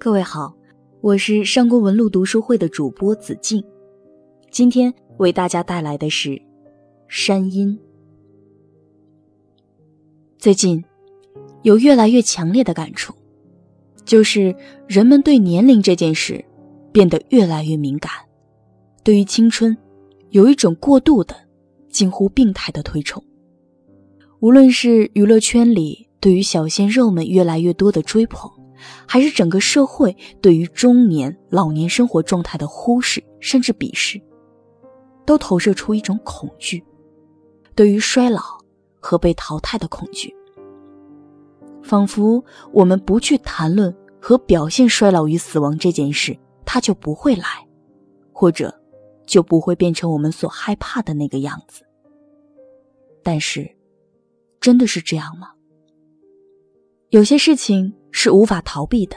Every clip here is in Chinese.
各位好，我是上官文路读书会的主播子静，今天为大家带来的是山阴。最近有越来越强烈的感触，就是人们对年龄这件事变得越来越敏感，对于青春有一种过度的、近乎病态的推崇。无论是娱乐圈里对于小鲜肉们越来越多的追捧。还是整个社会对于中年、老年生活状态的忽视，甚至鄙视，都投射出一种恐惧，对于衰老和被淘汰的恐惧。仿佛我们不去谈论和表现衰老与死亡这件事，它就不会来，或者就不会变成我们所害怕的那个样子。但是，真的是这样吗？有些事情。是无法逃避的。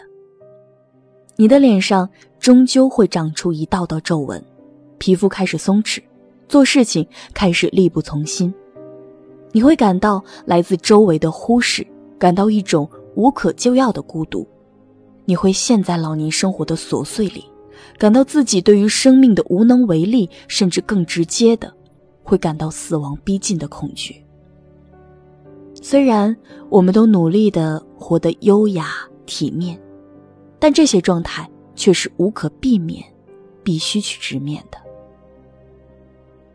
你的脸上终究会长出一道道皱纹，皮肤开始松弛，做事情开始力不从心。你会感到来自周围的忽视，感到一种无可救药的孤独。你会陷在老年生活的琐碎里，感到自己对于生命的无能为力，甚至更直接的，会感到死亡逼近的恐惧。虽然我们都努力的活得优雅体面，但这些状态却是无可避免、必须去直面的。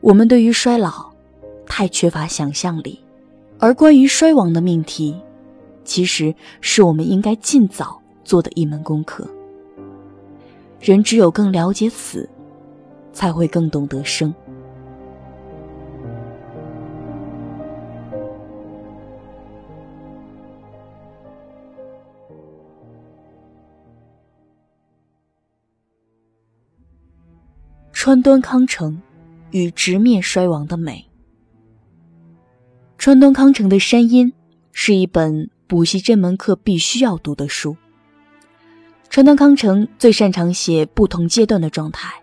我们对于衰老太缺乏想象力，而关于衰亡的命题，其实是我们应该尽早做的一门功课。人只有更了解死，才会更懂得生。川端康成与直面衰亡的美。川端康成的《山阴》是一本补习这门课必须要读的书。川端康成最擅长写不同阶段的状态，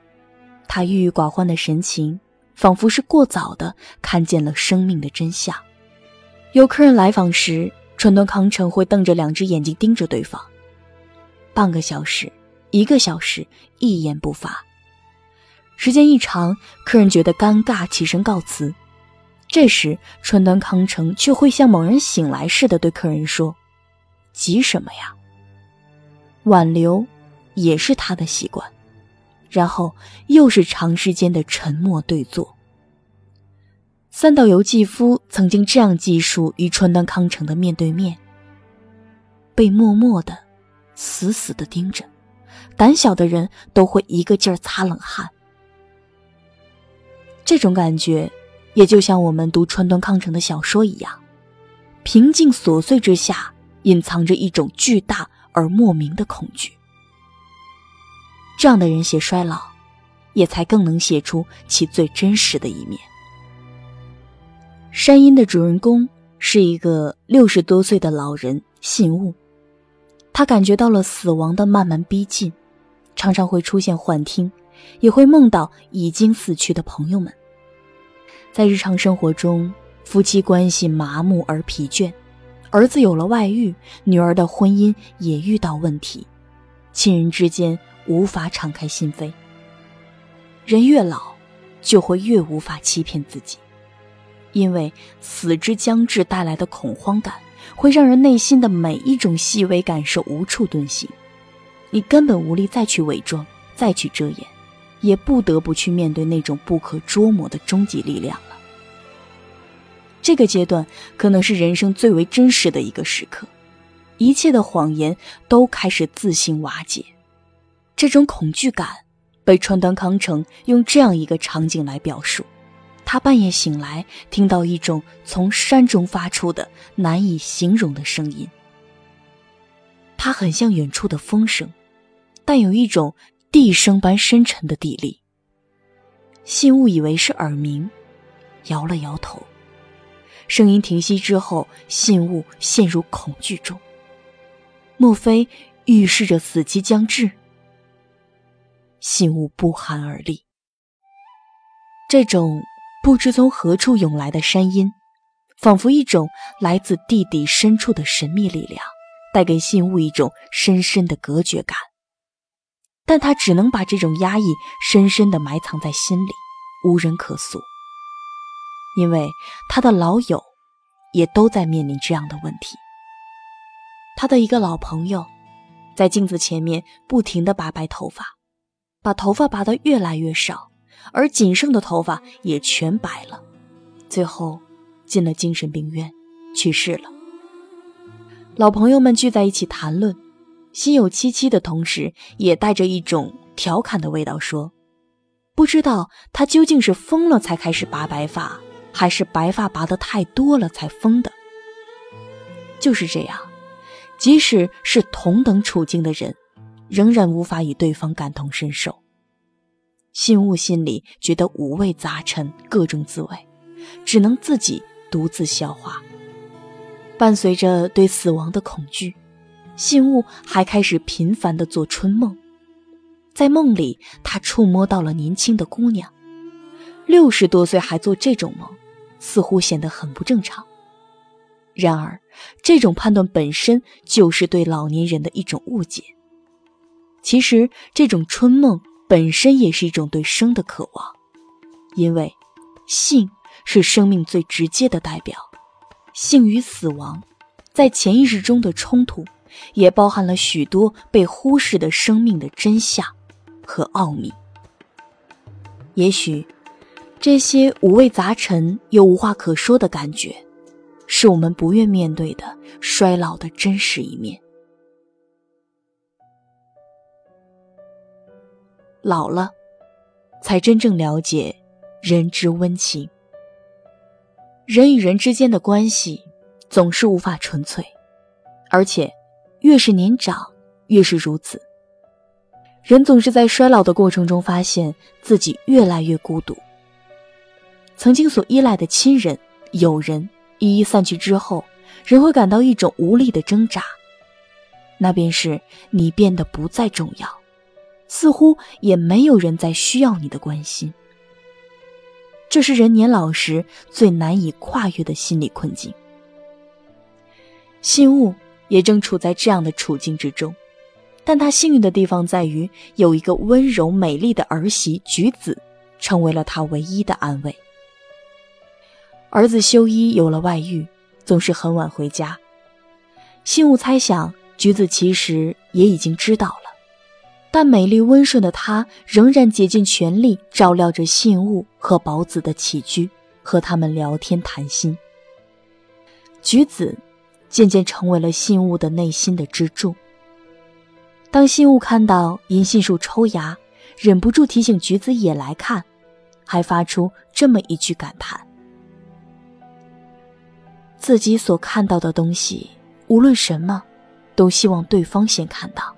他郁郁寡欢的神情，仿佛是过早的看见了生命的真相。有客人来访时，川端康成会瞪着两只眼睛盯着对方，半个小时、一个小时，一言不发。时间一长，客人觉得尴尬，起身告辞。这时，川端康成却会像猛然醒来似的对客人说：“急什么呀？”挽留也是他的习惯。然后又是长时间的沉默对坐。三岛由纪夫曾经这样记述与川端康成的面对面：被默默的、死死的盯着，胆小的人都会一个劲儿擦冷汗。这种感觉，也就像我们读川端康成的小说一样，平静琐碎之下，隐藏着一种巨大而莫名的恐惧。这样的人写衰老，也才更能写出其最真实的一面。山阴的主人公是一个六十多岁的老人信物，他感觉到了死亡的慢慢逼近，常常会出现幻听。也会梦到已经死去的朋友们。在日常生活中，夫妻关系麻木而疲倦，儿子有了外遇，女儿的婚姻也遇到问题，亲人之间无法敞开心扉。人越老，就会越无法欺骗自己，因为死之将至带来的恐慌感，会让人内心的每一种细微感受无处遁形，你根本无力再去伪装，再去遮掩。也不得不去面对那种不可捉摸的终极力量了。这个阶段可能是人生最为真实的一个时刻，一切的谎言都开始自行瓦解。这种恐惧感被川端康成用这样一个场景来表述：他半夜醒来，听到一种从山中发出的难以形容的声音，它很像远处的风声，但有一种。地声般深沉的地力，信误以为是耳鸣，摇了摇头。声音停息之后，信物陷入恐惧中。莫非预示着死期将至？信物不寒而栗。这种不知从何处涌来的山音，仿佛一种来自地底深处的神秘力量，带给信物一种深深的隔绝感。但他只能把这种压抑深深的埋藏在心里，无人可诉。因为他的老友也都在面临这样的问题。他的一个老朋友，在镜子前面不停的拔白头发，把头发拔得越来越少，而仅剩的头发也全白了，最后进了精神病院，去世了。老朋友们聚在一起谈论，心有戚戚的同时，也带着一种调侃的味道说：“不知道他究竟是疯了才开始拔白发，还是白发拔得太多了才疯的。”就是这样。即使是同等处境的人，仍然无法与对方感同身受。信物心里觉得五味杂陈，各种滋味，只能自己独自消化。伴随着对死亡的恐惧，信物还开始频繁地做春梦。在梦里，他触摸到了年轻的姑娘。六十多岁还做这种梦，似乎显得很不正常。然而，这种判断本身就是对老年人的一种误解。其实，这种春梦本身也是一种对生的渴望，因为性是生命最直接的代表。性与死亡，在潜意识中的冲突，也包含了许多被忽视的生命的真相和奥秘。也许，这些五味杂陈又无话可说的感觉。是我们不愿面对的衰老的真实一面。老了，才真正了解人之温情。人与人之间的关系总是无法纯粹，而且越是年长，越是如此。人总是在衰老的过程中，发现自己越来越孤独。曾经所依赖的亲人、友人。一一散去之后，人会感到一种无力的挣扎，那便是你变得不再重要，似乎也没有人再需要你的关心。这是人年老时最难以跨越的心理困境。信物也正处在这样的处境之中，但他幸运的地方在于有一个温柔美丽的儿媳菊子，成为了他唯一的安慰。儿子修一有了外遇，总是很晚回家。信物猜想，橘子其实也已经知道了，但美丽温顺的她仍然竭尽全力照料着信物和宝子的起居，和他们聊天谈心。橘子渐渐成为了信物的内心的支柱。当信物看到银杏树抽芽，忍不住提醒橘子也来看，还发出这么一句感叹。自己所看到的东西，无论什么，都希望对方先看到。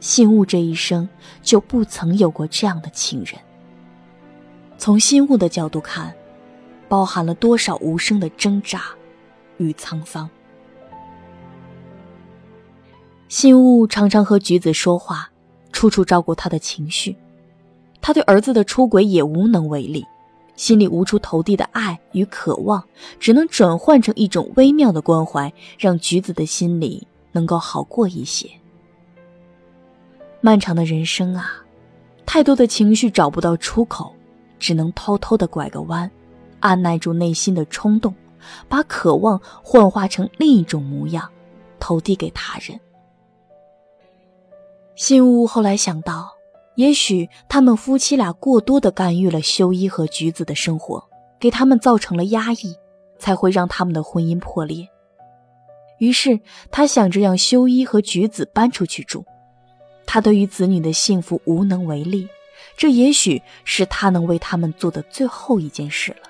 信物这一生就不曾有过这样的情人。从信物的角度看，包含了多少无声的挣扎与沧桑。信物常常和橘子说话，处处照顾他的情绪，他对儿子的出轨也无能为力。心里无处投递的爱与渴望，只能转换成一种微妙的关怀，让橘子的心里能够好过一些。漫长的人生啊，太多的情绪找不到出口，只能偷偷的拐个弯，按耐住内心的冲动，把渴望幻化成另一种模样，投递给他人。信物后来想到。也许他们夫妻俩过多的干预了修一和橘子的生活，给他们造成了压抑，才会让他们的婚姻破裂。于是他想着让修一和橘子搬出去住，他对于子女的幸福无能为力，这也许是他能为他们做的最后一件事了。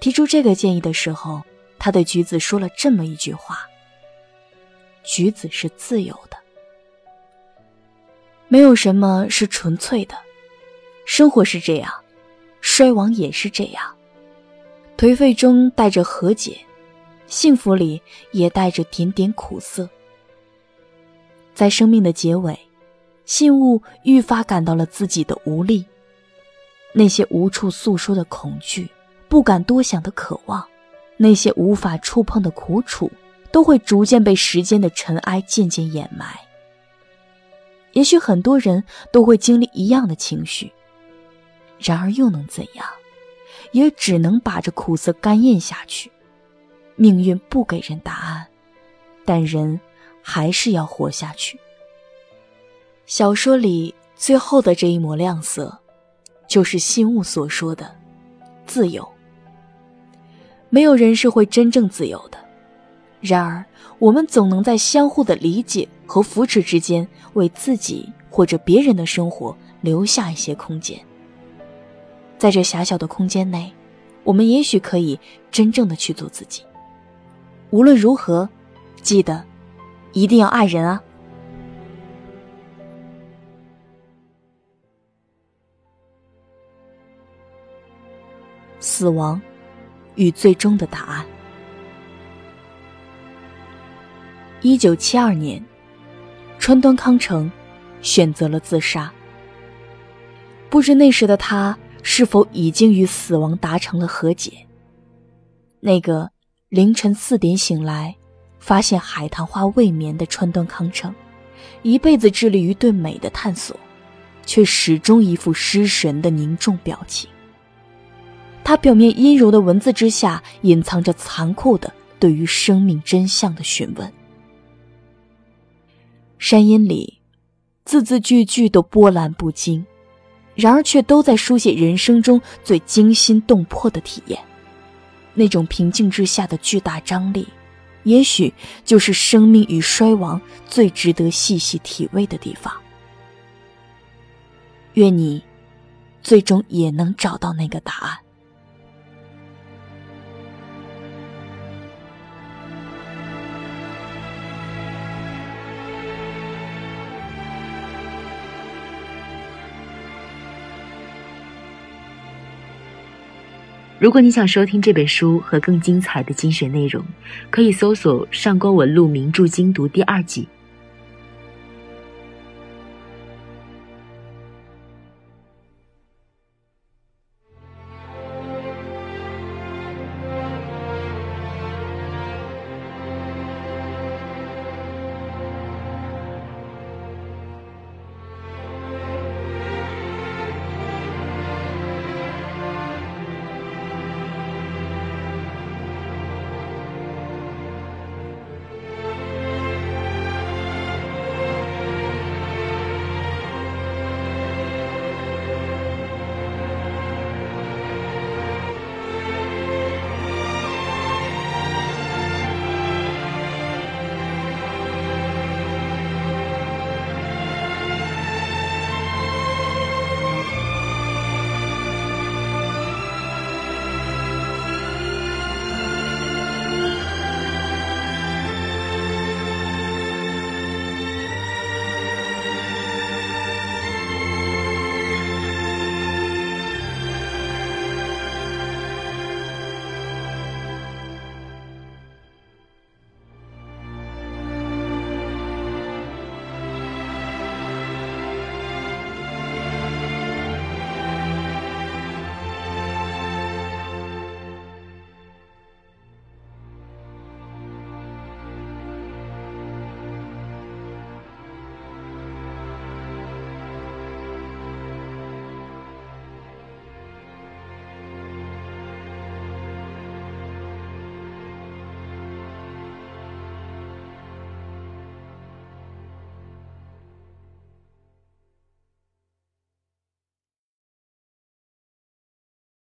提出这个建议的时候，他对橘子说了这么一句话：“橘子是自由的。”没有什么是纯粹的，生活是这样，衰亡也是这样。颓废中带着和解，幸福里也带着点点苦涩。在生命的结尾，信物愈发感到了自己的无力，那些无处诉说的恐惧，不敢多想的渴望，那些无法触碰的苦楚，都会逐渐被时间的尘埃渐渐掩埋。也许很多人都会经历一样的情绪。然而又能怎样？也只能把这苦涩干咽下去。命运不给人答案，但人还是要活下去。小说里最后的这一抹亮色，就是信物所说的自由。没有人是会真正自由的，然而我们总能在相互的理解和扶持之间，为自己或者别人的生活留下一些空间。在这狭小的空间内，我们也许可以真正的去做自己。无论如何，记得一定要爱人啊！死亡与最终的答案。一九七二年，川端康成选择了自杀。不知那时的他是否已经与死亡达成了和解？那个。凌晨四点醒来，发现海棠花未眠的川端康成，一辈子致力于对美的探索，却始终一副失神的凝重表情。他表面阴柔的文字之下，隐藏着残酷的对于生命真相的询问。山阴里，字字句句都波澜不惊，然而却都在书写人生中最惊心动魄的体验。那种平静之下的巨大张力，也许就是生命与衰亡最值得细细体味的地方。愿你，最终也能找到那个答案。如果你想收听这本书和更精彩的精选内容，可以搜索“上官文录名著精读第二季”，